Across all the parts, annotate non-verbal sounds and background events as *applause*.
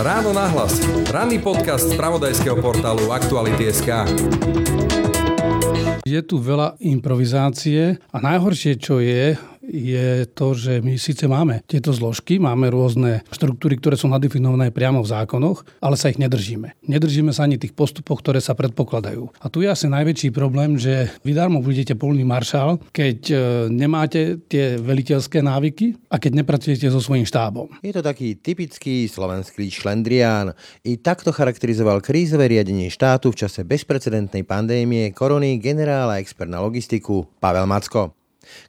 Ráno nahlas. Ranný podcast z pravodajského portálu Aktuality.sk. Je tu veľa improvizácie a najhoršie, čo je, je to, že my síce máme tieto zložky, máme rôzne štruktúry, ktoré sú nadefinované priamo v zákonoch, ale sa ich nedržíme. Nedržíme sa ani tých postupov, ktoré sa predpokladajú. A tu je asi najväčší problém, že vy darmo budete polný maršál, keď e, nemáte tie veliteľské návyky a keď nepracujete so svojím štábom. Je to taký typický slovenský šlendrián. I takto charakterizoval krízové riadenie štátu v čase bezprecedentnej pandémie korony generál a expert na logistiku Pavel Macko.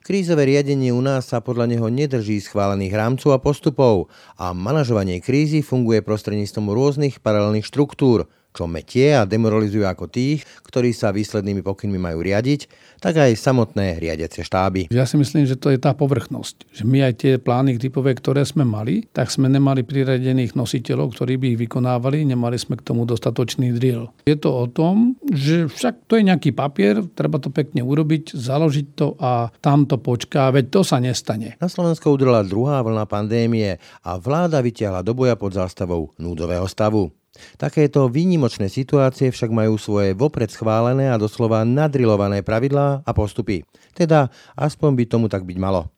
Krízové riadenie u nás sa podľa neho nedrží schválených rámcov a postupov a manažovanie krízy funguje prostredníctvom rôznych paralelných štruktúr, čo metie a demoralizujú ako tých, ktorí sa výslednými pokynmi majú riadiť, tak aj samotné riadiace štáby. Ja si myslím, že to je tá povrchnosť. Že my aj tie plány typové, ktoré sme mali, tak sme nemali priradených nositeľov, ktorí by ich vykonávali, nemali sme k tomu dostatočný drill. Je to o tom, že však to je nejaký papier, treba to pekne urobiť, založiť to a tam to počká, veď to sa nestane. Na Slovensko udrela druhá vlna pandémie a vláda vytiahla do boja pod zástavou núdového stavu. Takéto výnimočné situácie však majú svoje vopred schválené a doslova nadrilované pravidlá a postupy. Teda aspoň by tomu tak byť malo.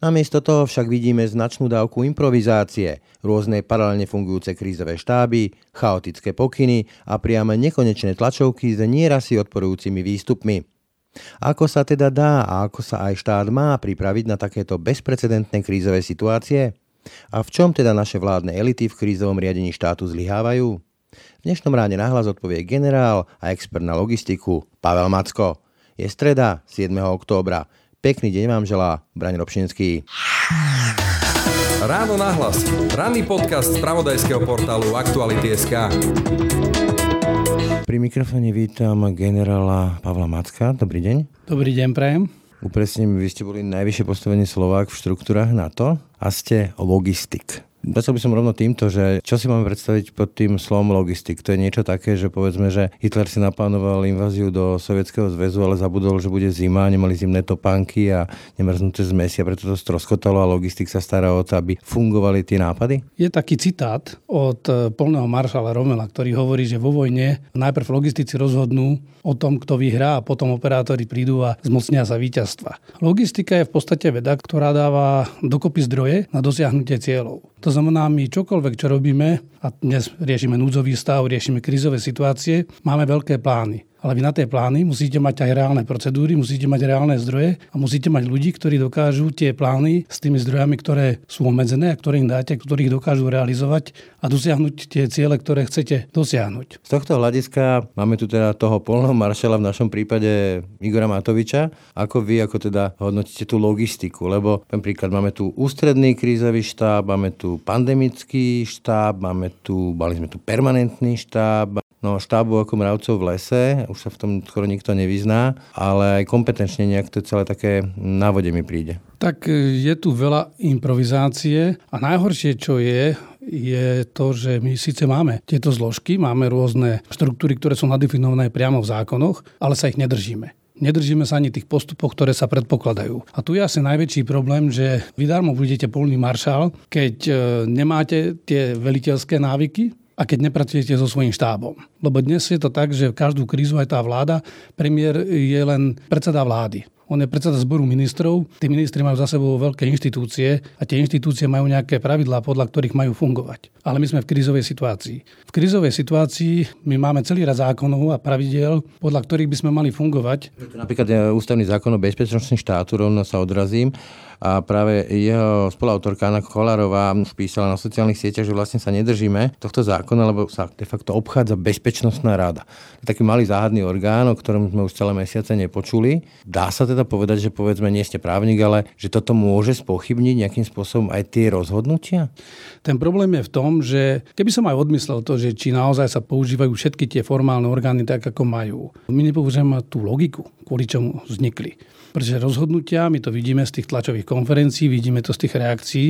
Namiesto toho však vidíme značnú dávku improvizácie, rôzne paralelne fungujúce krízové štáby, chaotické pokyny a priame nekonečné tlačovky s nieraz odporujúcimi výstupmi. Ako sa teda dá a ako sa aj štát má pripraviť na takéto bezprecedentné krízové situácie? A v čom teda naše vládne elity v krízovom riadení štátu zlyhávajú? V dnešnom ráne nahlas odpovie generál a expert na logistiku Pavel Macko. Je streda 7. októbra. Pekný deň vám želá Braň Robšinský. Ráno nahlas. Ranný podcast z pravodajského portálu Aktuality.sk. Pri mikrofóne vítam generála Pavla Macka. Dobrý deň. Dobrý deň, prajem. Upresním, vy ste boli najvyššie postavený Slovák v štruktúrach NATO a ste logistik. Začal by som rovno týmto, že čo si máme predstaviť pod tým slovom logistik? To je niečo také, že povedzme, že Hitler si naplánoval inváziu do Sovietskeho zväzu, ale zabudol, že bude zima, nemali zimné topánky a nemrznuté zmesi a preto to stroskotalo a logistik sa stará o to, aby fungovali tie nápady? Je taký citát od eh, polného maršala Romela, ktorý hovorí, že vo vojne najprv logistici rozhodnú o tom, kto vyhrá a potom operátori prídu a zmocnia sa víťazstva. Logistika je v podstate veda, ktorá dáva dokopy zdroje na dosiahnutie cieľov. To znamená, my čokoľvek, čo robíme, a dnes riešime núdzový stav, riešime krizové situácie, máme veľké plány ale vy na tie plány musíte mať aj reálne procedúry, musíte mať reálne zdroje a musíte mať ľudí, ktorí dokážu tie plány s tými zdrojami, ktoré sú obmedzené a ktoré im dáte, ktorých dokážu realizovať a dosiahnuť tie ciele, ktoré chcete dosiahnuť. Z tohto hľadiska máme tu teda toho polného maršala v našom prípade Igora Matoviča. Ako vy, ako teda hodnotíte tú logistiku? Lebo príklad máme tu ústredný krízový štáb, máme tu pandemický štáb, máme tu, mali sme tu permanentný štáb, no, štábu ako mravcov v lese, už sa v tom skoro nikto nevyzná, ale aj kompetenčne nejak to celé také na vode mi príde. Tak e, je tu veľa improvizácie a najhoršie, čo je, je to, že my síce máme tieto zložky, máme rôzne štruktúry, ktoré sú nadefinované priamo v zákonoch, ale sa ich nedržíme. Nedržíme sa ani tých postupov, ktoré sa predpokladajú. A tu je asi najväčší problém, že vy darmo budete polný maršál, keď e, nemáte tie veliteľské návyky, a keď nepracujete so svojím štábom. Lebo dnes je to tak, že každú krízu aj tá vláda, premiér je len predseda vlády. On je predseda zboru ministrov, tí ministri majú za sebou veľké inštitúcie a tie inštitúcie majú nejaké pravidlá, podľa ktorých majú fungovať. Ale my sme v krízovej situácii. V krízovej situácii my máme celý rad zákonov a pravidel, podľa ktorých by sme mali fungovať. Napríklad e, ústavný zákon o bezpečnosti štátu, rovno sa odrazím, a práve jeho spoluautorka Anna Kolárová písala na sociálnych sieťach, že vlastne sa nedržíme tohto zákona, lebo sa de facto obchádza bezpečnostná rada. Taký malý záhadný orgán, o ktorom sme už celé mesiace nepočuli. Dá sa teda povedať, že povedzme nie ste právnik, ale že toto môže spochybniť nejakým spôsobom aj tie rozhodnutia? Ten problém je v tom, že keby som aj odmyslel to, že či naozaj sa používajú všetky tie formálne orgány tak, ako majú, my nepoužívame tú logiku, kvôli čomu vznikli. Pretože rozhodnutia, my to vidíme z tých tlačových konferencií, vidíme to z tých reakcií,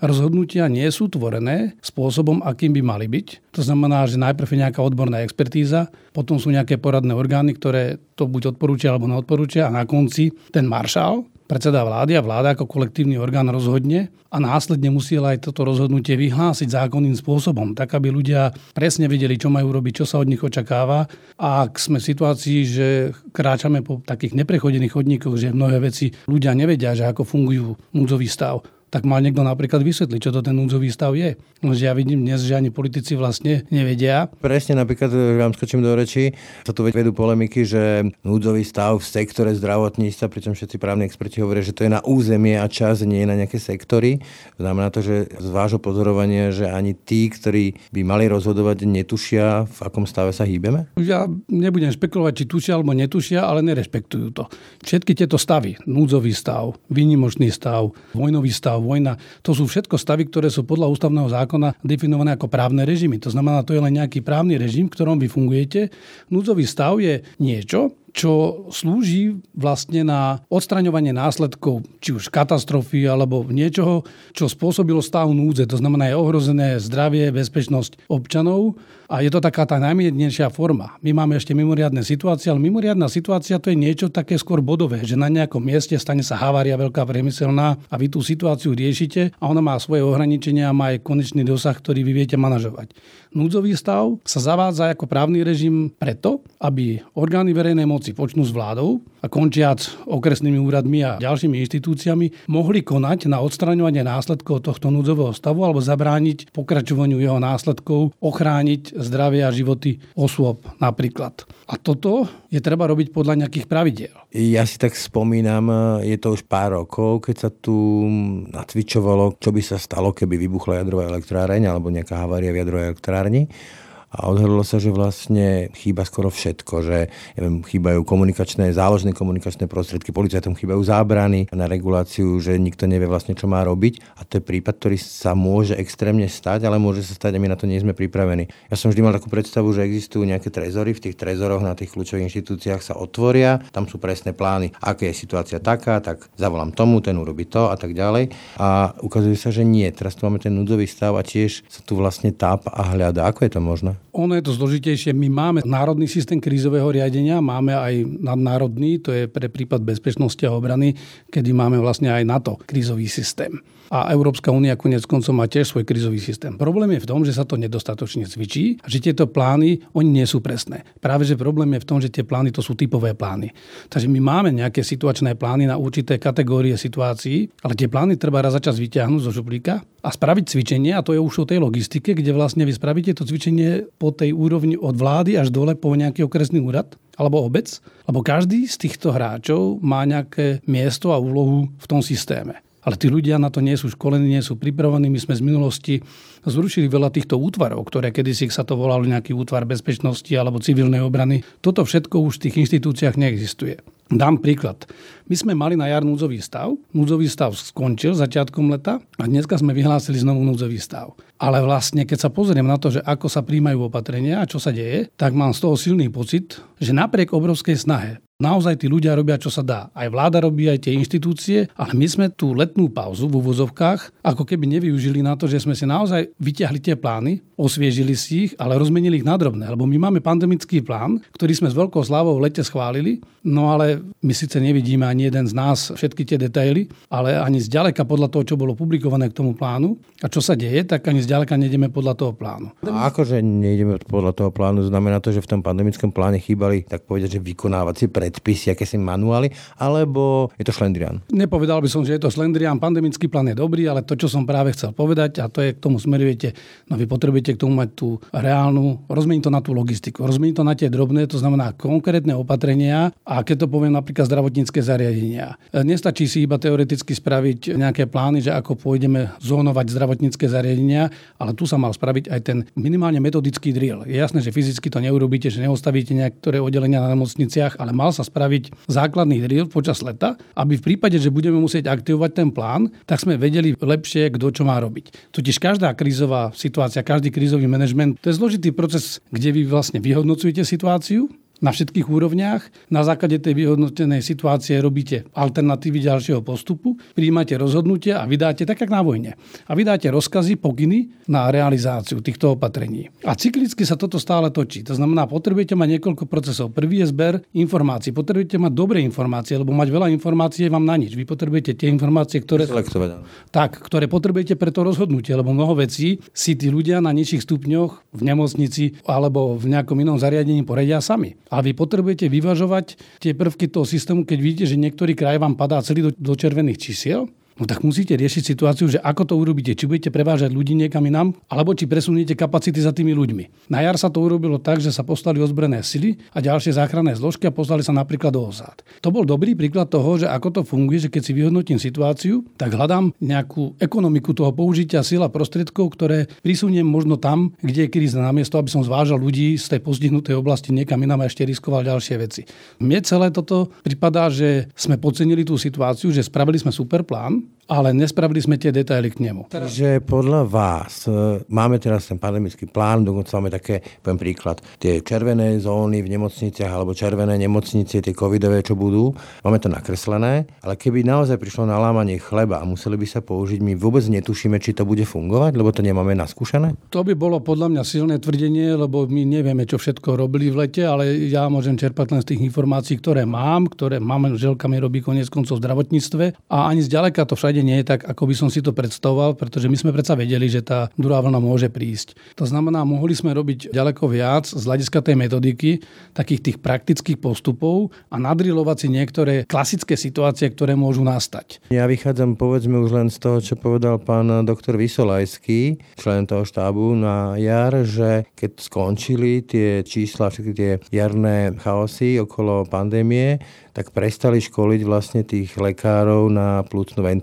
rozhodnutia nie sú tvorené spôsobom, akým by mali byť. To znamená, že najprv je nejaká odborná expertíza, potom sú nejaké poradné orgány, ktoré to buď odporúčia alebo neodporúčia a na konci ten maršál predseda vlády a vláda ako kolektívny orgán rozhodne a následne musí aj toto rozhodnutie vyhlásiť zákonným spôsobom, tak aby ľudia presne vedeli, čo majú robiť, čo sa od nich očakáva. A ak sme v situácii, že kráčame po takých neprechodených chodníkoch, že mnohé veci ľudia nevedia, že ako fungujú núdzový stav, tak mal niekto napríklad vysvetliť, čo to ten núdzový stav je. Lenže ja vidím dnes, že ani politici vlastne nevedia. Presne napríklad, že vám skočím do reči, sa tu vedú polemiky, že núdzový stav v sektore zdravotníctva, pričom všetci právni experti hovoria, že to je na územie a čas, nie na nejaké sektory. Znamená to, že z vášho pozorovania, že ani tí, ktorí by mali rozhodovať, netušia, v akom stave sa hýbeme? Ja nebudem špekulovať, či tušia alebo netušia, ale nerešpektujú to. Všetky tieto stavy, núdzový stav, výnimočný stav, vojnový stav, vojna. To sú všetko stavy, ktoré sú podľa ústavného zákona definované ako právne režimy. To znamená, to je len nejaký právny režim, v ktorom vy fungujete. Núdzový stav je niečo, čo slúži vlastne na odstraňovanie následkov či už katastrofy alebo niečoho, čo spôsobilo stav núdze. To znamená, je ohrozené zdravie, bezpečnosť občanov a je to taká tá najmiernejšia forma. My máme ešte mimoriadne situácie, ale mimoriadná situácia to je niečo také skôr bodové, že na nejakom mieste stane sa havária veľká priemyselná a vy tú situáciu riešite a ona má svoje ohraničenia a má aj konečný dosah, ktorý vy viete manažovať. Núdzový stav sa zavádza ako právny režim preto, aby orgány verejnej počnú s vládou a končiac okresnými úradmi a ďalšími inštitúciami mohli konať na odstraňovanie následkov tohto núdzového stavu alebo zabrániť pokračovaniu jeho následkov, ochrániť zdravie a životy osôb napríklad. A toto je treba robiť podľa nejakých pravidiel. Ja si tak spomínam, je to už pár rokov, keď sa tu natvičovalo, čo by sa stalo, keby vybuchla jadrová elektráreň alebo nejaká havária v jadrovej elektrárni a odhalilo sa, že vlastne chýba skoro všetko, že neviem, chýbajú komunikačné, záložné komunikačné prostriedky, policajtom chýbajú zábrany na reguláciu, že nikto nevie vlastne, čo má robiť a to je prípad, ktorý sa môže extrémne stať, ale môže sa stať a my na to nie sme pripravení. Ja som vždy mal takú predstavu, že existujú nejaké trezory, v tých trezoroch na tých kľúčových inštitúciách sa otvoria, tam sú presné plány, aké je situácia taká, tak zavolám tomu, ten urobí to a tak ďalej. A ukazuje sa, že nie. Teraz tu máme ten núdzový stav a tiež sa tu vlastne tápa a hľada. Ako je to možné? Ono je to zložitejšie. My máme národný systém krízového riadenia, máme aj nadnárodný, to je pre prípad bezpečnosti a obrany, kedy máme vlastne aj NATO krízový systém a Európska únia konec koncov má tiež svoj krizový systém. Problém je v tom, že sa to nedostatočne cvičí a že tieto plány, oni nie sú presné. Práve, že problém je v tom, že tie plány to sú typové plány. Takže my máme nejaké situačné plány na určité kategórie situácií, ale tie plány treba raz za čas vyťahnuť zo župlíka a spraviť cvičenie, a to je už o tej logistike, kde vlastne vy spravíte to cvičenie po tej úrovni od vlády až dole po nejaký okresný úrad alebo obec, lebo každý z týchto hráčov má nejaké miesto a úlohu v tom systéme. Ale tí ľudia na to nie sú školení, nie sú pripravení. My sme z minulosti zrušili veľa týchto útvarov, ktoré kedysi sa to volalo nejaký útvar bezpečnosti alebo civilnej obrany. Toto všetko už v tých inštitúciách neexistuje. Dám príklad. My sme mali na jar núdzový stav. Núdzový stav skončil začiatkom leta a dneska sme vyhlásili znovu núdzový stav. Ale vlastne, keď sa pozriem na to, že ako sa príjmajú opatrenia a čo sa deje, tak mám z toho silný pocit, že napriek obrovskej snahe Naozaj tí ľudia robia, čo sa dá. Aj vláda robí, aj tie inštitúcie, ale my sme tú letnú pauzu v úvozovkách ako keby nevyužili na to, že sme si naozaj vyťahli tie plány, osviežili si ich, ale rozmenili ich na drobné. Lebo my máme pandemický plán, ktorý sme s veľkou slávou v lete schválili, no ale my síce nevidíme ani jeden z nás všetky tie detaily, ale ani zďaleka podľa toho, čo bolo publikované k tomu plánu a čo sa deje, tak ani zďaleka nejdeme podľa toho plánu. A akože nejdeme podľa toho plánu, znamená to, že v tom pandemickom pláne chýbali, tak povedať, že vykonávacie pre predpisy, aké si manuály, alebo je to šlendrian? Nepovedal by som, že je to šlendrian. Pandemický plán je dobrý, ale to, čo som práve chcel povedať, a to je k tomu smerujete, no vy potrebujete k tomu mať tú reálnu, rozmeniť to na tú logistiku, rozmeniť to na tie drobné, to znamená konkrétne opatrenia a keď to poviem napríklad zdravotnícke zariadenia. Nestačí si iba teoreticky spraviť nejaké plány, že ako pôjdeme zónovať zdravotnícke zariadenia, ale tu sa mal spraviť aj ten minimálne metodický drill. Je jasné, že fyzicky to neurobíte, že neostavíte niektoré oddelenia na nemocniciach, ale mal sa spraviť základný drill počas leta, aby v prípade, že budeme musieť aktivovať ten plán, tak sme vedeli lepšie, kto čo má robiť. Totiž každá krízová situácia, každý krízový manažment, to je zložitý proces, kde vy vlastne vyhodnocujete situáciu, na všetkých úrovniach. Na základe tej vyhodnotenej situácie robíte alternatívy ďalšieho postupu, príjmate rozhodnutia a vydáte tak, jak na vojne. A vydáte rozkazy, pokyny na realizáciu týchto opatrení. A cyklicky sa toto stále točí. To znamená, potrebujete mať niekoľko procesov. Prvý je zber informácií. Potrebujete mať dobré informácie, lebo mať veľa informácií je vám na nič. Vy potrebujete tie informácie, ktoré... Selektovať. Tak, ktoré potrebujete pre to rozhodnutie, lebo mnoho vecí si tí ľudia na nižších stupňoch v nemocnici alebo v nejakom inom zariadení poredia sami. A vy potrebujete vyvažovať tie prvky toho systému, keď vidíte, že niektorý kraj vám padá celý do, do červených čísiel No tak musíte riešiť situáciu, že ako to urobíte. Či budete prevážať ľudí niekam inám, alebo či presuniete kapacity za tými ľuďmi. Na jar sa to urobilo tak, že sa poslali ozbrojené sily a ďalšie záchranné zložky a poslali sa napríklad do osád. To bol dobrý príklad toho, že ako to funguje, že keď si vyhodnotím situáciu, tak hľadám nejakú ekonomiku toho použitia sila prostriedkov, ktoré prisuniem možno tam, kde je kríza, namiesto aby som zvážal ľudí z tej postihnutej oblasti niekam inám a ešte riskoval ďalšie veci. Mne celé toto pripadá, že sme podcenili tú situáciu, že spravili sme super plán, ale nespravili sme tie detaily k nemu. Že podľa vás, e, máme teraz ten pandemický plán, dokonca máme také, poviem príklad, tie červené zóny v nemocniciach alebo červené nemocnice, tie covidové, čo budú, máme to nakreslené, ale keby naozaj prišlo na lámanie chleba a museli by sa použiť, my vôbec netušíme, či to bude fungovať, lebo to nemáme naskúšané? To by bolo podľa mňa silné tvrdenie, lebo my nevieme, čo všetko robili v lete, ale ja môžem čerpať len z tých informácií, ktoré mám, ktoré máme želkami robí koniec koncov v zdravotníctve a ani zďaleka to všade nie je tak, ako by som si to predstavoval, pretože my sme predsa vedeli, že tá druhá vlna môže prísť. To znamená, mohli sme robiť ďaleko viac z hľadiska tej metodiky, takých tých praktických postupov a nadrilovať si niektoré klasické situácie, ktoré môžu nastať. Ja vychádzam povedzme už len z toho, čo povedal pán doktor Vysolajský, člen toho štábu na jar, že keď skončili tie čísla, všetky tie jarné chaosy okolo pandémie, tak prestali školiť vlastne tých lekárov na plúcnu ventiláciu,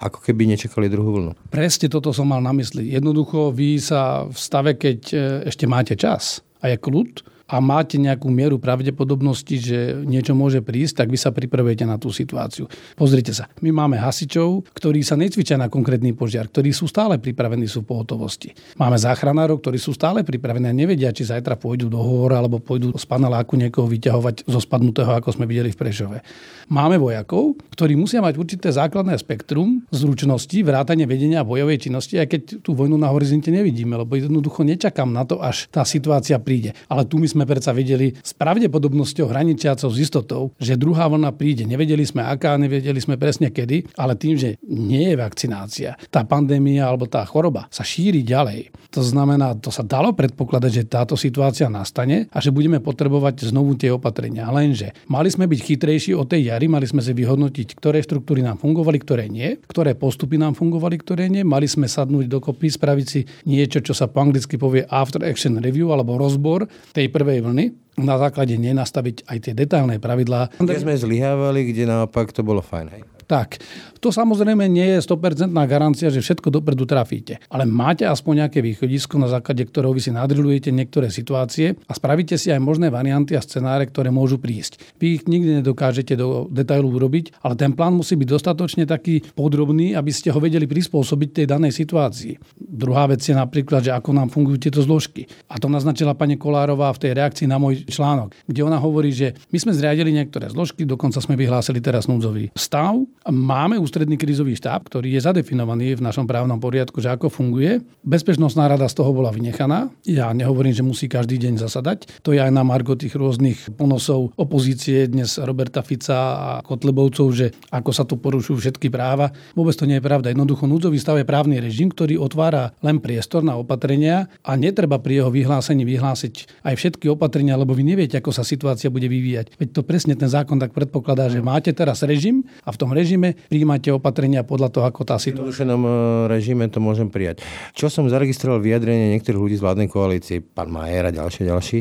ako keby nečakali druhú vlnu. Presne toto som mal na mysli. Jednoducho vy sa v stave, keď e, ešte máte čas a je kľud, a máte nejakú mieru pravdepodobnosti, že niečo môže prísť, tak vy sa pripravujete na tú situáciu. Pozrite sa, my máme hasičov, ktorí sa necvičia na konkrétny požiar, ktorí sú stále pripravení, sú v pohotovosti. Máme záchranárov, ktorí sú stále pripravení a nevedia, či zajtra pôjdu do hora alebo pôjdu z paneláku niekoho vyťahovať zo spadnutého, ako sme videli v Prešove. Máme vojakov, ktorí musia mať určité základné spektrum zručností, vrátane vedenia bojovej činnosti, aj keď tú vojnu na horizonte nevidíme, lebo jednoducho nečakám na to, až tá situácia príde. Ale tu my sme predsa vedeli s pravdepodobnosťou hraničiacou s istotou, že druhá vlna príde. Nevedeli sme aká, nevedeli sme presne kedy, ale tým, že nie je vakcinácia, tá pandémia alebo tá choroba sa šíri ďalej. To znamená, to sa dalo predpokladať, že táto situácia nastane a že budeme potrebovať znovu tie opatrenia. Lenže mali sme byť chytrejší o tej jary, mali sme si vyhodnotiť, ktoré štruktúry nám fungovali, ktoré nie, ktoré postupy nám fungovali, ktoré nie. Mali sme sadnúť dokopy, spraviť si niečo, čo sa po anglicky povie after action review alebo rozbor tej prvej prvej vlny, na základe nenastaviť aj tie detailné pravidlá. Kde sme zlyhávali, kde naopak to bolo fajn. Hej? Tak, to samozrejme nie je 100% garancia, že všetko dopredu trafíte. Ale máte aspoň nejaké východisko, na základe ktorého vy si nadrilujete niektoré situácie a spravíte si aj možné varianty a scenáre, ktoré môžu prísť. Vy ich nikdy nedokážete do detailu urobiť, ale ten plán musí byť dostatočne taký podrobný, aby ste ho vedeli prispôsobiť tej danej situácii. Druhá vec je napríklad, že ako nám fungujú tieto zložky. A to naznačila pani Kolárová v tej reakcii na môj článok, kde ona hovorí, že my sme zriadili niektoré zložky, dokonca sme vyhlásili teraz núdzový stav Máme ústredný krizový štáb, ktorý je zadefinovaný v našom právnom poriadku, že ako funguje. Bezpečnostná rada z toho bola vynechaná. Ja nehovorím, že musí každý deň zasadať. To je aj na margo tých rôznych ponosov opozície dnes Roberta Fica a Kotlebovcov, že ako sa tu porušujú všetky práva. Vôbec to nie je pravda. Jednoducho núdzový stav je právny režim, ktorý otvára len priestor na opatrenia a netreba pri jeho vyhlásení vyhlásiť aj všetky opatrenia, lebo vy neviete, ako sa situácia bude vyvíjať. Veď to presne ten zákon tak predpokladá, že máte teraz režim a v tom režime režime, príjmate opatrenia podľa toho, ako tá situácia. V zjednodušenom e, režime to môžem prijať. Čo som zaregistroval vyjadrenie niektorých ľudí z vládnej koalície, pán Majer a ďalšie, ďalší,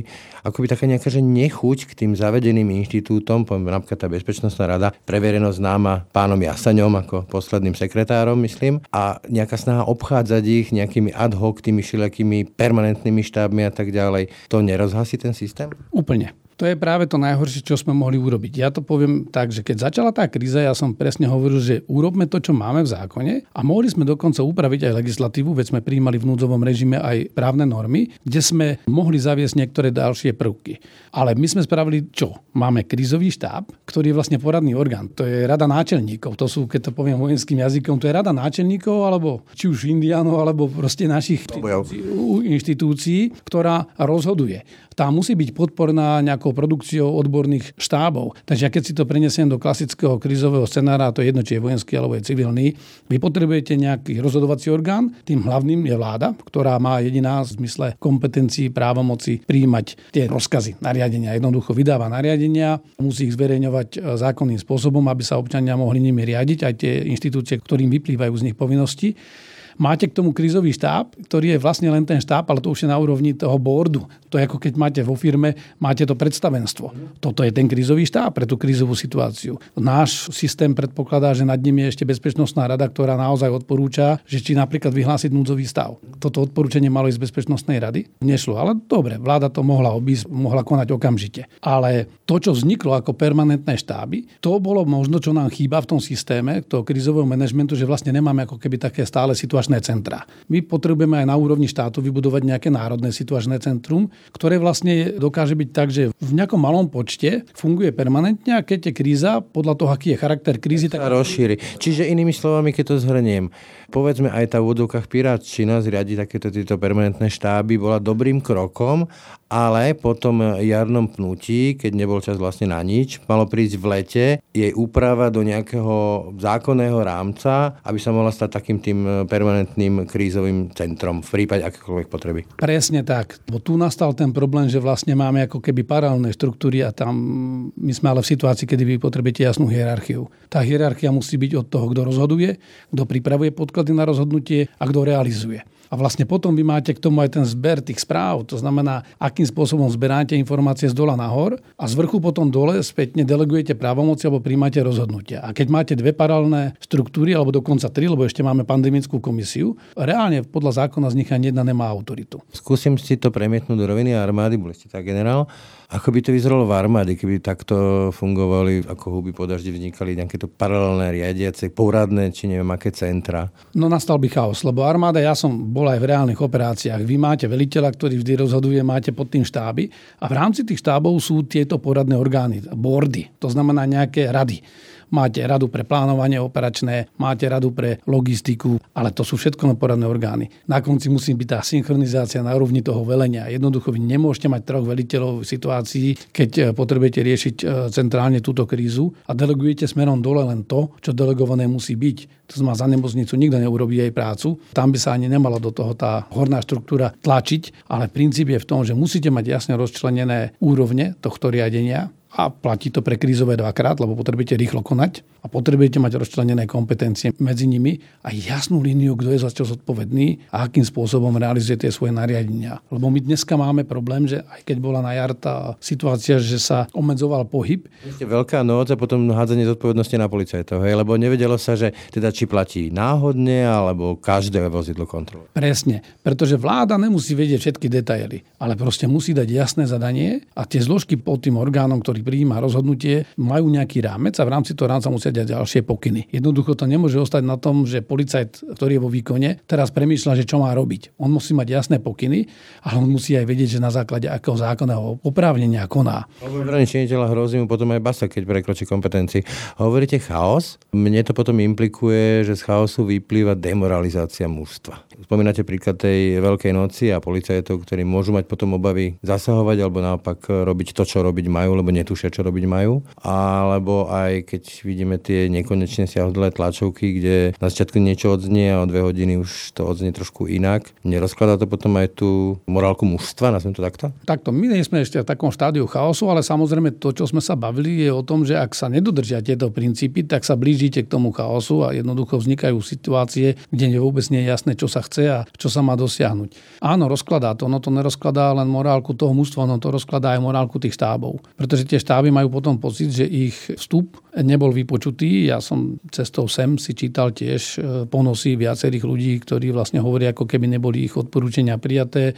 ako by taká nejaká že nechuť k tým zavedeným inštitútom, poviem napríklad tá Bezpečnostná rada, preverenosť známa pánom Jasaňom ako posledným sekretárom, myslím, a nejaká snaha obchádzať ich nejakými ad hoc, tými všelijakými permanentnými štábmi a tak ďalej. To nerozhasí ten systém? Úplne. To je práve to najhoršie, čo sme mohli urobiť. Ja to poviem tak, že keď začala tá kríza, ja som presne hovoril, že urobme to, čo máme v zákone a mohli sme dokonca upraviť aj legislatívu, veď sme prijímali v núdzovom režime aj právne normy, kde sme mohli zaviesť niektoré ďalšie prvky. Ale my sme spravili čo? Máme krízový štáb, ktorý je vlastne poradný orgán. To je rada náčelníkov. To sú, keď to poviem vojenským jazykom, to je rada náčelníkov, alebo či už indiánov, alebo proste našich inštitúcií, ktorá rozhoduje tá musí byť podporná nejakou produkciou odborných štábov. Takže ja keď si to prenesiem do klasického krizového scenára, to je jedno, či je vojenský alebo je civilný, vy potrebujete nejaký rozhodovací orgán, tým hlavným je vláda, ktorá má jediná v zmysle kompetencií, právomoci príjmať tie rozkazy, nariadenia. Jednoducho vydáva nariadenia, musí ich zverejňovať e, zákonným spôsobom, aby sa občania mohli nimi riadiť, aj tie inštitúcie, ktorým vyplývajú z nich povinnosti. Máte k tomu krízový štáb, ktorý je vlastne len ten štáb, ale to už je na úrovni toho boardu. To je ako keď máte vo firme, máte to predstavenstvo. Toto je ten krízový štáb pre tú krízovú situáciu. Náš systém predpokladá, že nad ním je ešte bezpečnostná rada, ktorá naozaj odporúča, že či napríklad vyhlásiť núdzový stav. Toto odporúčanie malo ísť z bezpečnostnej rady. Nešlo, ale dobre, vláda to mohla obísť, mohla konať okamžite. Ale to, čo vzniklo ako permanentné štáby, to bolo možno, čo nám chýba v tom systéme toho krízového manažmentu, že vlastne nemáme ako keby také stále situácie situačné centra. My potrebujeme aj na úrovni štátu vybudovať nejaké národné situačné centrum, ktoré vlastne dokáže byť tak, že v nejakom malom počte funguje permanentne a keď je kríza, podľa toho, aký je charakter krízy, tak... rozšíri. Čiže inými slovami, keď to zhrniem, povedzme aj tá v úvodovkách Pirátčina zriadiť takéto tieto permanentné štáby bola dobrým krokom, ale po tom jarnom pnutí, keď nebol čas vlastne na nič, malo prísť v lete jej úprava do nejakého zákonného rámca, aby sa mohla stať takým tým permanentným krízovým centrom v prípade akékoľvek potreby. Presne tak. Bo tu nastal ten problém, že vlastne máme ako keby paralelné štruktúry a tam my sme ale v situácii, kedy vy potrebujete jasnú hierarchiu. Tá hierarchia musí byť od toho, kto rozhoduje, kto pripravuje podklady na rozhodnutie a kto realizuje. A vlastne potom vy máte k tomu aj ten zber tých správ. To znamená, akým spôsobom zberáte informácie z dola nahor a z vrchu potom dole spätne delegujete právomoci alebo príjmate rozhodnutia. A keď máte dve paralelné štruktúry, alebo dokonca tri, lebo ešte máme pandemickú komisiu, reálne podľa zákona z nich ani jedna nemá autoritu. Skúsim si to premietnúť do roviny armády, boli ste tak generál. Ako by to vyzeralo v armáde, keby takto fungovali, ako huby po daždi vznikali nejaké to paralelné riadiace, poradné, či neviem aké centra? No nastal by chaos, lebo armáda, ja som bol aj v reálnych operáciách. Vy máte veliteľa, ktorý vždy rozhoduje, máte pod tým štáby a v rámci tých štábov sú tieto poradné orgány, boardy, to znamená nejaké rady máte radu pre plánovanie operačné, máte radu pre logistiku, ale to sú všetko poradné orgány. Na konci musí byť tá synchronizácia na úrovni toho velenia. Jednoducho vy nemôžete mať troch veliteľov v situácii, keď e, potrebujete riešiť e, centrálne túto krízu a delegujete smerom dole len to, čo delegované musí byť. To znamená, za nemocnicu nikto neurobí jej prácu. Tam by sa ani nemala do toho tá horná štruktúra tlačiť, ale princíp je v tom, že musíte mať jasne rozčlenené úrovne tohto riadenia a platí to pre krízové dvakrát, lebo potrebujete rýchlo konať a potrebujete mať rozčlenené kompetencie medzi nimi a jasnú líniu, kto je za čo zodpovedný a akým spôsobom realizuje tie svoje nariadenia. Lebo my dneska máme problém, že aj keď bola na jar tá situácia, že sa obmedzoval pohyb. Ešte veľká noc a potom hádzanie zodpovednosti na policajtov, hej? lebo nevedelo sa, že teda či platí náhodne alebo každé vozidlo kontrolu. Presne, pretože vláda nemusí vedieť všetky detaily, ale proste musí dať jasné zadanie a tie zložky pod tým orgánom, ktorý prijíma rozhodnutie, majú nejaký rámec a v rámci toho rámca musia dať ďalšie pokyny. Jednoducho to nemôže ostať na tom, že policajt, ktorý je vo výkone, teraz premýšľa, že čo má robiť. On musí mať jasné pokyny, ale on musí aj vedieť, že na základe akého zákonného oprávnenia koná. Obrany činiteľa hrozí mu potom aj basa, keď prekročí kompetencii. Hovoríte chaos? Mne to potom implikuje, že z chaosu vyplýva demoralizácia mužstva. Spomínate príklad tej Veľkej noci a policajtov, ktorí môžu mať potom obavy zasahovať alebo naopak robiť to, čo robiť majú, lebo netušia, čo robiť majú. Alebo aj keď vidíme tie nekonečne siahodlé tlačovky, kde na začiatku niečo odznie a o dve hodiny už to odznie trošku inak. Nerozkladá to potom aj tú morálku mužstva, nazvem to takto? Takto, my nie sme ešte v takom štádiu chaosu, ale samozrejme to, čo sme sa bavili, je o tom, že ak sa nedodržia tieto princípy, tak sa blížite k tomu chaosu a jednoducho vznikajú situácie, kde vôbec nie je jasné, čo sa chce a čo sa má dosiahnuť. Áno, rozkladá to, no to nerozkladá len morálku toho mužstva, no to rozkladá aj morálku tých štábov. Pretože tie štáby majú potom pocit, že ich vstup nebol vypočutý. Ja som cestou sem si čítal tiež e, ponosy viacerých ľudí, ktorí vlastne hovoria, ako keby neboli ich odporúčania prijaté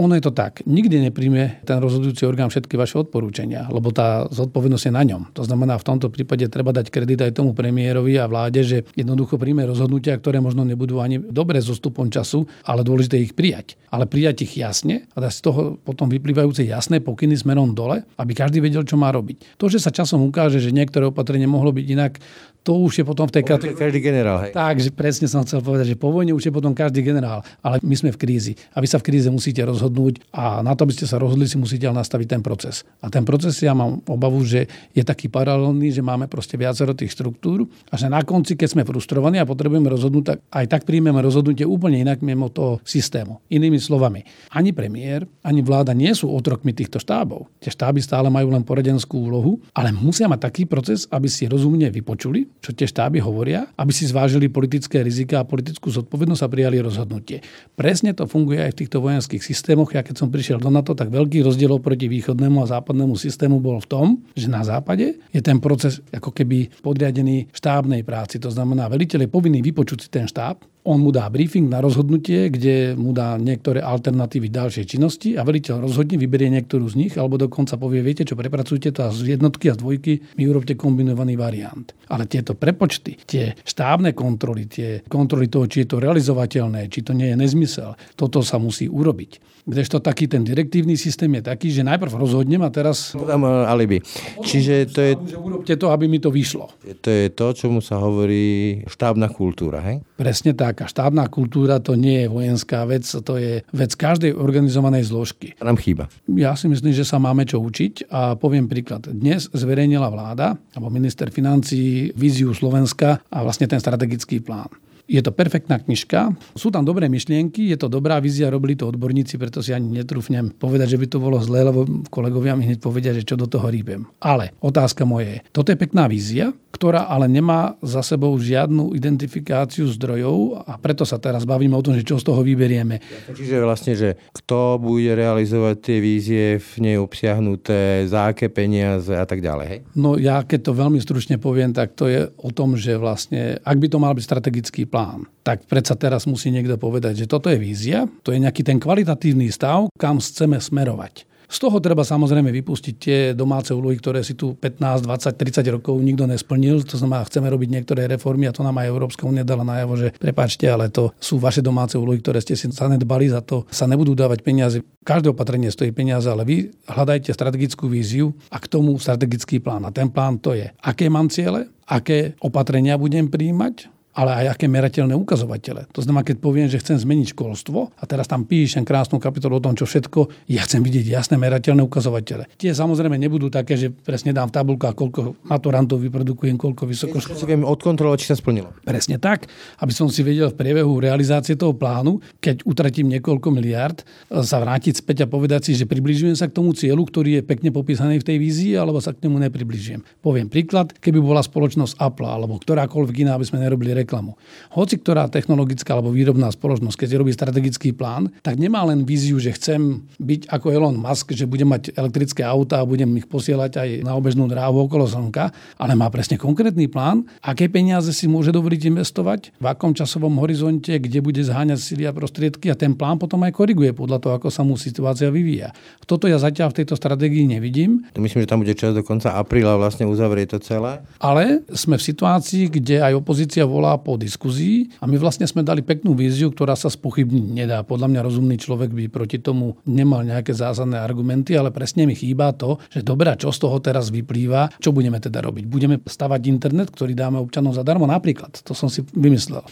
ono je to tak. Nikdy nepríjme ten rozhodujúci orgán všetky vaše odporúčania, lebo tá zodpovednosť je na ňom. To znamená, v tomto prípade treba dať kredit aj tomu premiérovi a vláde, že jednoducho príjme rozhodnutia, ktoré možno nebudú ani dobre so stupom času, ale dôležité ich prijať. Ale prijať ich jasne a dať z toho potom vyplývajúce jasné pokyny smerom dole, aby každý vedel, čo má robiť. To, že sa časom ukáže, že niektoré opatrenie mohlo byť inak, to už je potom v tej kategórii. Každý generál, hej. Tak, že presne som chcel povedať, že po vojne už je potom každý generál. Ale my sme v krízi. A vy sa v kríze musíte rozhodnúť a na to, aby ste sa rozhodli, si musíte nastaviť ten proces. A ten proces ja mám obavu, že je taký paralelný, že máme proste viacero tých štruktúr a že na konci, keď sme frustrovaní a potrebujeme rozhodnúť, tak aj tak príjmeme rozhodnutie úplne inak mimo toho systému. Inými slovami, ani premiér, ani vláda nie sú otrokmi týchto štábov. Tie štáby stále majú len poradenskú úlohu, ale musia mať taký proces, aby si rozumne vypočuli, čo tie štáby hovoria, aby si zvážili politické rizika a politickú zodpovednosť a prijali rozhodnutie. Presne to funguje aj v týchto vojenských systémoch. Ja keď som prišiel do NATO, tak veľký rozdiel proti východnému a západnému systému bol v tom, že na západe je ten proces ako keby podriadený štábnej práci. To znamená, veliteľ je povinný vypočuť si ten štáb, on mu dá briefing na rozhodnutie, kde mu dá niektoré alternatívy ďalšej činnosti a veliteľ rozhodne vyberie niektorú z nich, alebo dokonca povie, viete čo, prepracujte to a z jednotky a z dvojky mi urobte kombinovaný variant. Ale tieto prepočty, tie štábne kontroly, tie kontroly toho, či je to realizovateľné, či to nie je nezmysel, toto sa musí urobiť. Kdežto taký ten direktívny systém je taký, že najprv rozhodnem a teraz... Podám eh, alibi. Čiže to je... Že urobte to, aby mi to vyšlo. To je to, čomu sa hovorí štábna kultúra, hej? Presne tak. A štábna kultúra to nie je vojenská vec, to je vec každej organizovanej zložky. Nám chýba. Ja si myslím, že sa máme čo učiť a poviem príklad. Dnes zverejnila vláda, alebo minister financí, víziu Slovenska a vlastne ten strategický plán. Je to perfektná knižka, sú tam dobré myšlienky, je to dobrá vízia, robili to odborníci, preto si ani netrúfnem povedať, že by to bolo zlé, lebo kolegovia mi hneď povedia, že čo do toho rýbem. Ale otázka moje je, toto je pekná vízia, ktorá ale nemá za sebou žiadnu identifikáciu zdrojov a preto sa teraz bavíme o tom, že čo z toho vyberieme. Čiže vlastne, že kto bude realizovať tie vízie v nej obsiahnuté, za aké peniaze a tak ďalej. Hej? No ja keď to veľmi stručne poviem, tak to je o tom, že vlastne, ak by to mal byť strategický plán, plán. Tak predsa teraz musí niekto povedať, že toto je vízia, to je nejaký ten kvalitatívny stav, kam chceme smerovať. Z toho treba samozrejme vypustiť tie domáce úlohy, ktoré si tu 15, 20, 30 rokov nikto nesplnil. To znamená, chceme robiť niektoré reformy a to nám aj Európska únia dala najavo, že prepáčte, ale to sú vaše domáce úlohy, ktoré ste si zanedbali, za to sa nebudú dávať peniaze. Každé opatrenie stojí peniaze, ale vy hľadajte strategickú víziu a k tomu strategický plán. A ten plán to je, aké mám ciele, aké opatrenia budem príjmať, ale aj aké merateľné ukazovatele. To znamená, keď poviem, že chcem zmeniť školstvo a teraz tam píšem krásnu kapitolu o tom, čo všetko, ja chcem vidieť jasné merateľné ukazovatele. Tie samozrejme nebudú také, že presne dám v tabulkách, koľko maturantov vyprodukujem, koľko vysoko. Si viem odkontrolovať, či sa splnilo. Presne tak, aby som si vedel v priebehu realizácie toho plánu, keď utratím niekoľko miliard, sa vrátiť späť a povedať si, že približujem sa k tomu cieľu, ktorý je pekne popísaný v tej vízii, alebo sa k nemu nepribližujem. Poviem príklad, keby bola spoločnosť Apple alebo ktorákoľvek iná, aby sme nerobili reklamu. Hoci ktorá technologická alebo výrobná spoločnosť, keď robí strategický plán, tak nemá len víziu, že chcem byť ako Elon Musk, že budem mať elektrické auta a budem ich posielať aj na obežnú dráhu okolo Slnka, ale má presne konkrétny plán, aké peniaze si môže dovoliť investovať, v akom časovom horizonte, kde bude zháňať sily a prostriedky a ten plán potom aj koriguje podľa toho, ako sa mu situácia vyvíja. Toto ja zatiaľ v tejto stratégii nevidím. Myslím, že tam bude čas do konca apríla vlastne uzavrie to celé. Ale sme v situácii, kde aj opozícia volá volá po diskuzii a my vlastne sme dali peknú víziu, ktorá sa spochybniť nedá. Podľa mňa rozumný človek by proti tomu nemal nejaké zásadné argumenty, ale presne mi chýba to, že dobrá, čo z toho teraz vyplýva, čo budeme teda robiť. Budeme stavať internet, ktorý dáme občanom zadarmo napríklad. To som si vymyslel.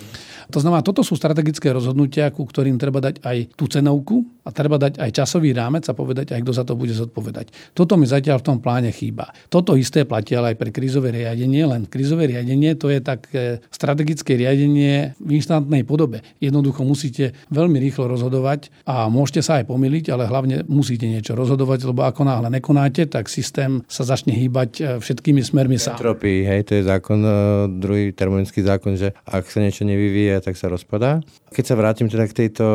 To znamená, toto sú strategické rozhodnutia, ku ktorým treba dať aj tú cenovku a treba dať aj časový rámec a povedať aj, kto za to bude zodpovedať. Toto mi zatiaľ v tom pláne chýba. Toto isté platí ale aj pre krízové riadenie, len krízové riadenie to je tak strategické riadenie v instantnej podobe. Jednoducho musíte veľmi rýchlo rozhodovať a môžete sa aj pomýliť, ale hlavne musíte niečo rozhodovať, lebo ako náhle nekonáte, tak systém sa začne hýbať e, všetkými smermi sa. Entropy, hej, to je zákon, e, druhý termodynamický zákon, že ak sa niečo nevyvíja, tak sa rozpadá. Keď sa vrátim teda k tejto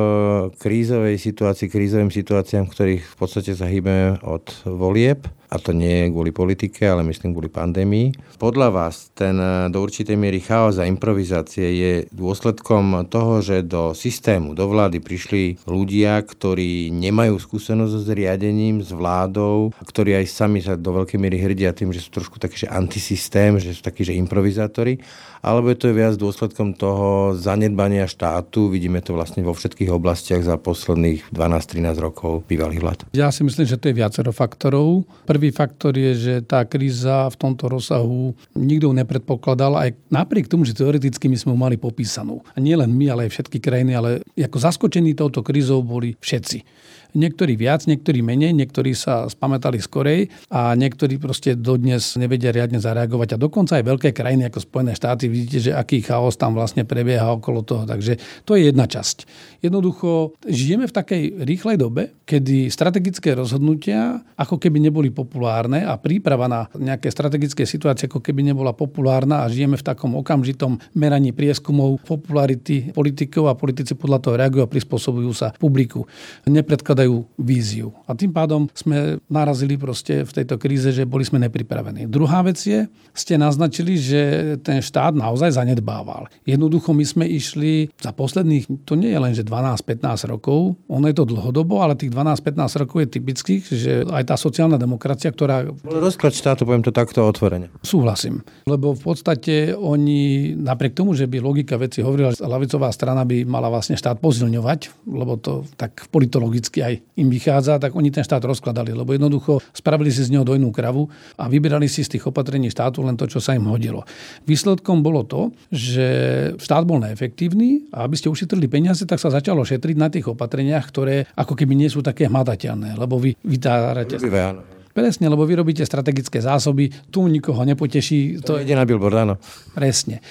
krízovej situácii, krízovým situáciám, ktorých v podstate sa hýbeme od volieb, a to nie je kvôli politike, ale myslím kvôli pandémii. Podľa vás ten do určitej miery chaos a improvizácie je dôsledkom toho, že do systému, do vlády prišli ľudia, ktorí nemajú skúsenosť s riadením, s vládou, ktorí aj sami sa do veľkej miery hrdia tým, že sú trošku taký, že antisystém, že sú takí, že improvizátori, alebo je to viac dôsledkom toho zanedbania štátu, vidíme to vlastne vo všetkých oblastiach za posledných 12-13 rokov bývalých vlád. Ja si myslím, že to je viacero faktorov. Prvý faktor je, že tá kríza v tomto rozsahu nikto nepredpokladal, aj napriek tomu, že teoreticky my sme ju mali popísanú. A nie len my, ale aj všetky krajiny, ale ako zaskočení touto krízou boli všetci. Niektorí viac, niektorí menej, niektorí sa spamätali skorej a niektorí proste dodnes nevedia riadne zareagovať. A dokonca aj veľké krajiny ako Spojené štáty, vidíte, že aký chaos tam vlastne prebieha okolo toho. Takže to je jedna časť. Jednoducho, žijeme v takej rýchlej dobe, kedy strategické rozhodnutia ako keby neboli populárne a príprava na nejaké strategické situácie ako keby nebola populárna a žijeme v takom okamžitom meraní prieskumov popularity politikov a politici podľa toho reagujú a prispôsobujú sa publiku. Nepredkladajú hľadajú víziu. A tým pádom sme narazili proste v tejto kríze, že boli sme nepripravení. Druhá vec je, ste naznačili, že ten štát naozaj zanedbával. Jednoducho my sme išli za posledných, to nie je len, že 12-15 rokov, ono je to dlhodobo, ale tých 12-15 rokov je typických, že aj tá sociálna demokracia, ktorá... Rozklad štátu, poviem to takto otvorene. Súhlasím. Lebo v podstate oni, napriek tomu, že by logika veci hovorila, že lavicová strana by mala vlastne štát pozilňovať, lebo to tak politologicky aj im vychádza, tak oni ten štát rozkladali, lebo jednoducho spravili si z neho dojnú kravu a vyberali si z tých opatrení štátu len to, čo sa im hodilo. Výsledkom bolo to, že štát bol neefektívny a aby ste ušetrili peniaze, tak sa začalo šetriť na tých opatreniach, ktoré ako keby nie sú také hmatateľné, lebo vy vytárate... Presne, lebo vy robíte strategické zásoby, tu nikoho nepoteší. To, to ide na billboard, áno. Presne.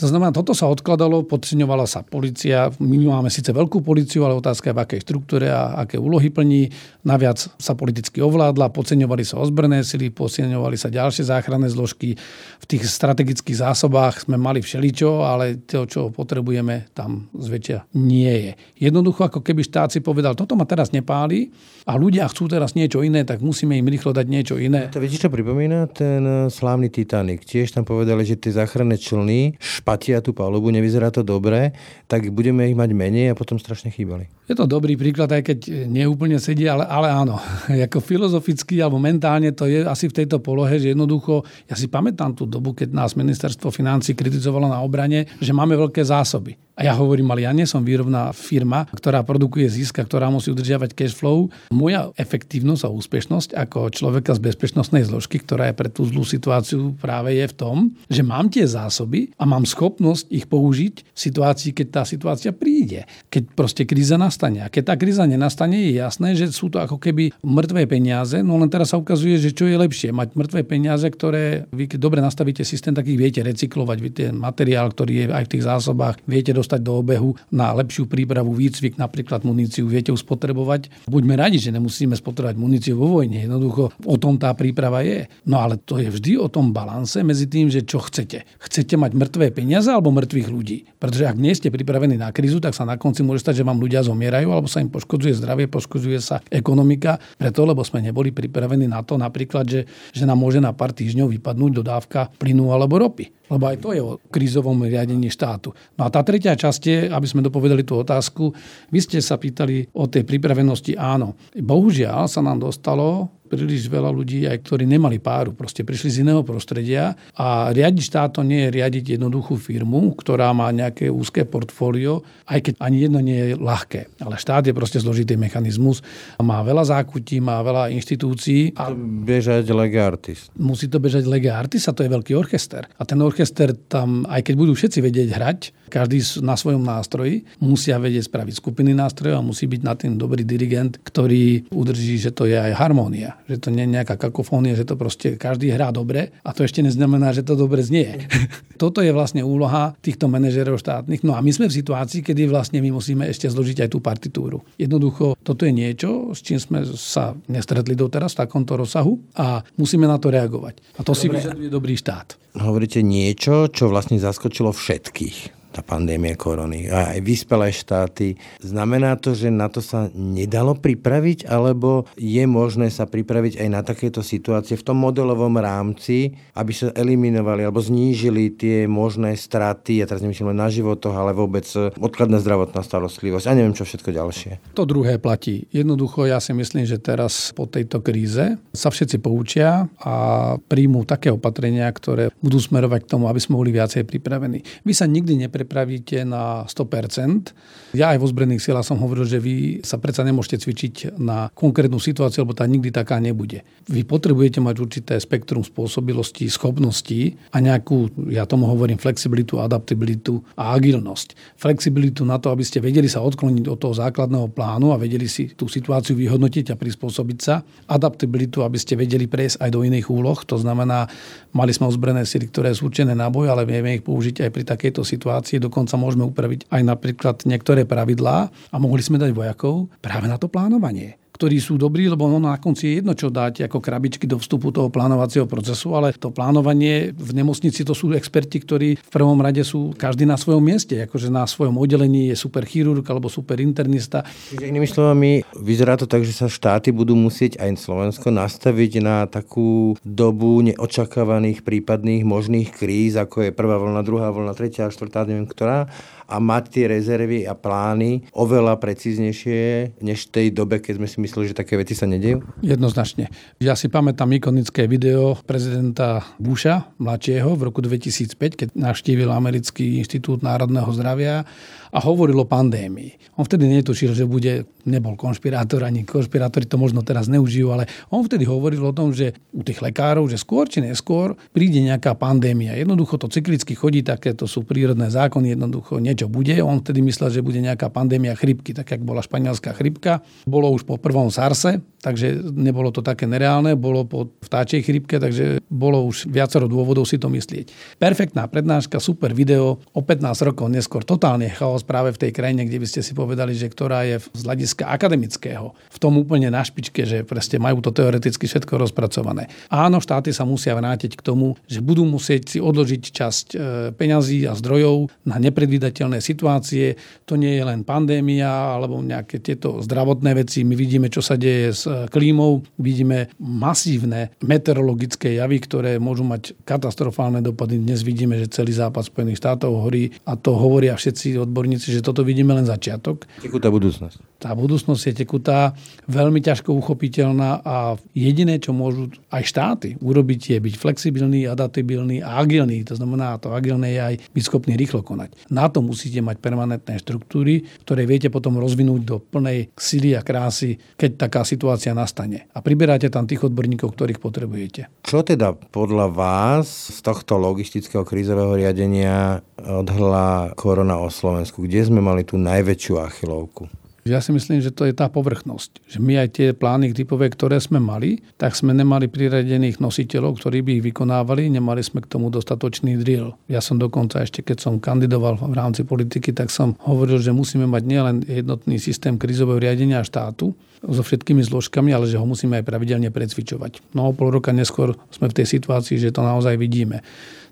To znamená, toto sa odkladalo, podceňovala sa policia. My máme síce veľkú policiu, ale otázka je v akej štruktúre a aké úlohy plní. Naviac sa politicky ovládla, podceňovali sa ozbrné sily, podceňovali sa ďalšie záchranné zložky. V tých strategických zásobách sme mali všeličo, ale to, čo potrebujeme, tam zväčšia nie je. Jednoducho, ako keby štát si povedal, toto ma teraz nepáli a ľudia chcú teraz niečo iné, tak musíme im rýchlo dať niečo iné. To viete, čo pripomína? Ten slávny Titanic. Tiež tam povedali, že tie záchranné člny patia tú palubu, nevyzerá to dobre, tak budeme ich mať menej a potom strašne chýbali. Je to dobrý príklad, aj keď neúplne sedí, ale, ale áno. *laughs* Ako filozoficky alebo mentálne to je asi v tejto polohe, že jednoducho, ja si pamätám tú dobu, keď nás ministerstvo financí kritizovalo na obrane, že máme veľké zásoby. A ja hovorím, ale ja nie som výrobná firma, ktorá produkuje zisk ktorá musí udržiavať cash flow. Moja efektívnosť a úspešnosť ako človeka z bezpečnostnej zložky, ktorá je pre tú zlú situáciu práve je v tom, že mám tie zásoby a mám schopnosť ich použiť v situácii, keď tá situácia príde. Keď proste kríza nastane. A keď tá kríza nenastane, je jasné, že sú to ako keby mŕtvé peniaze. No len teraz sa ukazuje, že čo je lepšie. Mať mŕtvé peniaze, ktoré vy keď dobre nastavíte systém, tak ich viete recyklovať. Vy ten materiál, ktorý je aj v tých zásobách, viete dostať dostať do obehu na lepšiu prípravu, výcvik, napríklad muníciu viete už spotrebovať. Buďme radi, že nemusíme spotrebovať muníciu vo vojne. Jednoducho o tom tá príprava je. No ale to je vždy o tom balanse medzi tým, že čo chcete. Chcete mať mŕtvé peniaze alebo mŕtvych ľudí. Pretože ak nie ste pripravení na krízu, tak sa na konci môže stať, že vám ľudia zomierajú alebo sa im poškodzuje zdravie, poškodzuje sa ekonomika, preto lebo sme neboli pripravení na to napríklad, že, že nám môže na pár týždňov vypadnúť dodávka plynu alebo ropy. Lebo aj to je o krízovom riadení štátu. No a tá tretia časť aby sme dopovedali tú otázku, vy ste sa pýtali o tej pripravenosti. Áno, bohužiaľ sa nám dostalo príliš veľa ľudí, aj ktorí nemali páru, proste prišli z iného prostredia a riadiť štát to nie je riadiť jednoduchú firmu, ktorá má nejaké úzke portfólio, aj keď ani jedno nie je ľahké. Ale štát je proste zložitý mechanizmus, má veľa zákutí, má veľa inštitúcií. A bežať lega artist. Musí to bežať lega artist a to je veľký orchester. A ten orchester tam, aj keď budú všetci vedieť hrať, každý na svojom nástroji, musia vedieť spraviť skupiny nástrojov a musí byť na tým dobrý dirigent, ktorý udrží, že to je aj harmónia že to nie je nejaká kakofónia, že to proste každý hrá dobre a to ešte neznamená, že to dobre znie. *laughs* Toto je vlastne úloha týchto manažerov štátnych. No a my sme v situácii, kedy vlastne my musíme ešte zložiť aj tú partitúru. Jednoducho, toto je niečo, s čím sme sa nestretli doteraz v takomto rozsahu a musíme na to reagovať. A to dobre. si vyžaduje dobrý štát. Hovoríte niečo, čo vlastne zaskočilo všetkých tá pandémia korony. A aj vyspelé štáty. Znamená to, že na to sa nedalo pripraviť, alebo je možné sa pripraviť aj na takéto situácie v tom modelovom rámci, aby sa eliminovali alebo znížili tie možné straty, ja teraz nemyslím len na životoch, ale vôbec odkladná zdravotná starostlivosť a neviem čo všetko ďalšie. To druhé platí. Jednoducho ja si myslím, že teraz po tejto kríze sa všetci poučia a príjmú také opatrenia, ktoré budú smerovať k tomu, aby sme boli viacej pripravení. Vy sa nikdy neprepravíte na 100%. Ja aj vo zbrojených silách som hovoril, že vy sa predsa nemôžete cvičiť na konkrétnu situáciu, lebo tá nikdy taká nebude. Vy potrebujete mať určité spektrum spôsobilostí, schopností a nejakú, ja tomu hovorím, flexibilitu, adaptabilitu a agilnosť. Flexibilitu na to, aby ste vedeli sa odkloniť od toho základného plánu a vedeli si tú situáciu vyhodnotiť a prispôsobiť sa. Adaptabilitu, aby ste vedeli prejsť aj do iných úloh. To znamená, mali sme ozbrojené sily, ktoré sú určené na boj, ale vieme ich použiť aj pri takejto situácii. Dokonca môžeme upraviť aj napríklad niektoré pravidlá a mohli sme dať vojakov práve na to plánovanie ktorí sú dobrí, lebo ono na konci je jedno, čo dáte ako krabičky do vstupu toho plánovacieho procesu, ale to plánovanie v nemocnici to sú experti, ktorí v prvom rade sú každý na svojom mieste, akože na svojom oddelení je super chirurg alebo super internista. Čiže inými slovami, vyzerá to tak, že sa štáty budú musieť aj Slovensko nastaviť na takú dobu neočakávaných prípadných možných kríz, ako je prvá vlna, druhá vlna, tretia, štvrtá, neviem ktorá a mať tie rezervy a plány oveľa precíznejšie, než v tej dobe, keď sme si mysleli, že také veci sa nedejú? Jednoznačne. Ja si pamätám ikonické video prezidenta Busha, mladšieho, v roku 2005, keď navštívil Americký inštitút národného zdravia a hovoril o pandémii. On vtedy netušil, že bude, nebol konšpirátor, ani konšpirátori to možno teraz neužijú, ale on vtedy hovoril o tom, že u tých lekárov, že skôr či neskôr príde nejaká pandémia. Jednoducho to cyklicky chodí, také to sú prírodné zákony, jednoducho niečo bude. On vtedy myslel, že bude nejaká pandémia chrypky, tak jak bola španielská chrypka. Bolo už po prvom SARSE, takže nebolo to také nereálne, bolo po vtáčej chrypke, takže bolo už viacero dôvodov si to myslieť. Perfektná prednáška, super video, o 15 rokov neskôr totálne chaos chaos práve v tej krajine, kde by ste si povedali, že ktorá je z hľadiska akademického v tom úplne na špičke, že proste majú to teoreticky všetko rozpracované. Áno, štáty sa musia vrátiť k tomu, že budú musieť si odložiť časť e, peňazí a zdrojov na nepredvídateľné situácie. To nie je len pandémia alebo nejaké tieto zdravotné veci. My vidíme, čo sa deje s e, klímou, vidíme masívne meteorologické javy, ktoré môžu mať katastrofálne dopady. Dnes vidíme, že celý západ Spojených štátov horí a to hovoria všetci odborníci odborníci, že toto vidíme len začiatok. Tekutá budúcnosť. Tá budúcnosť je tekutá, veľmi ťažko uchopiteľná a jediné, čo môžu aj štáty urobiť, je byť flexibilný, adaptabilný a agilný. To znamená, to agilné je aj byť schopný rýchlo konať. Na to musíte mať permanentné štruktúry, ktoré viete potom rozvinúť do plnej sily a krásy, keď taká situácia nastane. A priberáte tam tých odborníkov, ktorých potrebujete. Čo teda podľa vás z tohto logistického krízového riadenia odhľa korona o Slovensku? Kde sme mali tú najväčšiu achilovku? Ja si myslím, že to je tá povrchnosť. Že my aj tie plány typové, ktoré sme mali, tak sme nemali priradených nositeľov, ktorí by ich vykonávali, nemali sme k tomu dostatočný drill. Ja som dokonca ešte, keď som kandidoval v rámci politiky, tak som hovoril, že musíme mať nielen jednotný systém krizového riadenia štátu so všetkými zložkami, ale že ho musíme aj pravidelne precvičovať. No o pol roka neskôr sme v tej situácii, že to naozaj vidíme.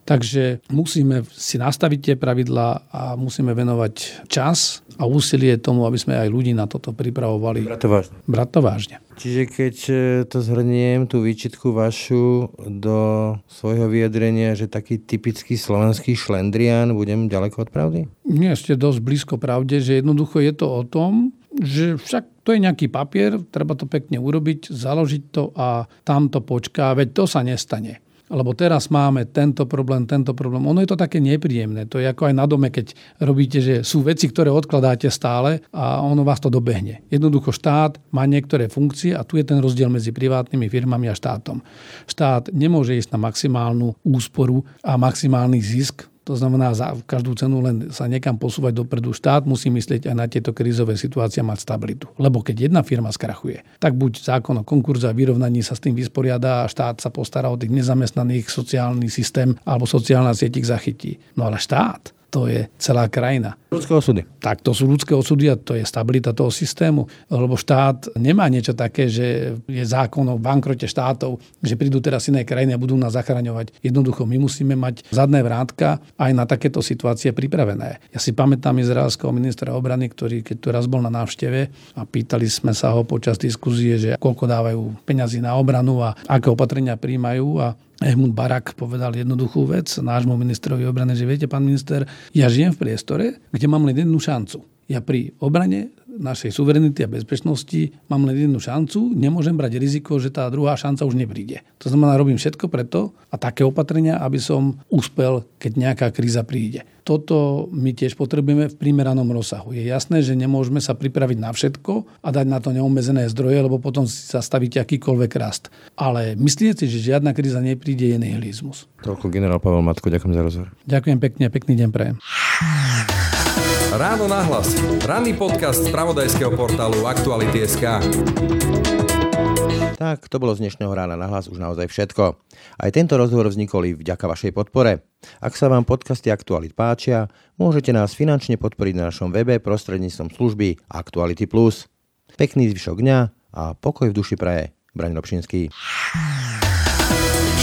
Takže musíme si nastaviť tie pravidlá a musíme venovať čas a úsilie tomu, aby sme aj ľudí na toto pripravovali. Brať to vážne. Brať to vážne. Čiže keď e, to zhrniem, tú výčitku vašu do svojho vyjadrenia, že taký typický slovenský šlendrián, budem ďaleko od pravdy? Nie ste dosť blízko pravde, že jednoducho je to o tom, že však to je nejaký papier, treba to pekne urobiť, založiť to a tam to počká, veď to sa nestane lebo teraz máme tento problém, tento problém. Ono je to také nepríjemné. To je ako aj na dome, keď robíte, že sú veci, ktoré odkladáte stále a ono vás to dobehne. Jednoducho štát má niektoré funkcie a tu je ten rozdiel medzi privátnymi firmami a štátom. Štát nemôže ísť na maximálnu úsporu a maximálny zisk to znamená za každú cenu len sa niekam posúvať dopredu. Štát musí myslieť aj na tieto krízové situácie mať stabilitu. Lebo keď jedna firma skrachuje, tak buď zákon o konkurze a vyrovnaní sa s tým vysporiada a štát sa postará o tých nezamestnaných, sociálny systém alebo sociálna sieť ich zachytí. No ale štát to je celá krajina. Ľudské osudy. Tak to sú ľudské osudy a to je stabilita toho systému, lebo štát nemá niečo také, že je zákon o bankrote štátov, že prídu teraz iné krajiny a budú nás zachraňovať. Jednoducho my musíme mať zadné vrátka aj na takéto situácie pripravené. Ja si pamätám izraelského ministra obrany, ktorý keď tu raz bol na návšteve a pýtali sme sa ho počas diskuzie, že koľko dávajú peňazí na obranu a aké opatrenia príjmajú a Ehmund Barak povedal jednoduchú vec nášmu ministrovi obrany, že viete, pán minister, ja žijem v priestore, kde mám len jednu šancu. Ja pri obrane našej suverenity a bezpečnosti mám len jednu šancu, nemôžem brať riziko, že tá druhá šanca už nepríde. To znamená, robím všetko preto a také opatrenia, aby som uspel, keď nejaká kríza príde. Toto my tiež potrebujeme v primeranom rozsahu. Je jasné, že nemôžeme sa pripraviť na všetko a dať na to neomezené zdroje, lebo potom si zastavíte akýkoľvek rast. Ale myslíte si, že žiadna kríza nepríde, je nihilizmus. Toľko generál Pavel Matko, ďakujem za rozhovor. Ďakujem pekne pekný deň prajem. Ráno nahlas. Ranný podcast z pravodajského portálu Aktuality.sk. Tak, to bolo z dnešného rána na hlas už naozaj všetko. Aj tento rozhovor vznikol i vďaka vašej podpore. Ak sa vám podcasty Aktualit páčia, môžete nás finančne podporiť na našom webe prostredníctvom služby Aktuality+. Pekný zvyšok dňa a pokoj v duši praje. Braň Robšinský.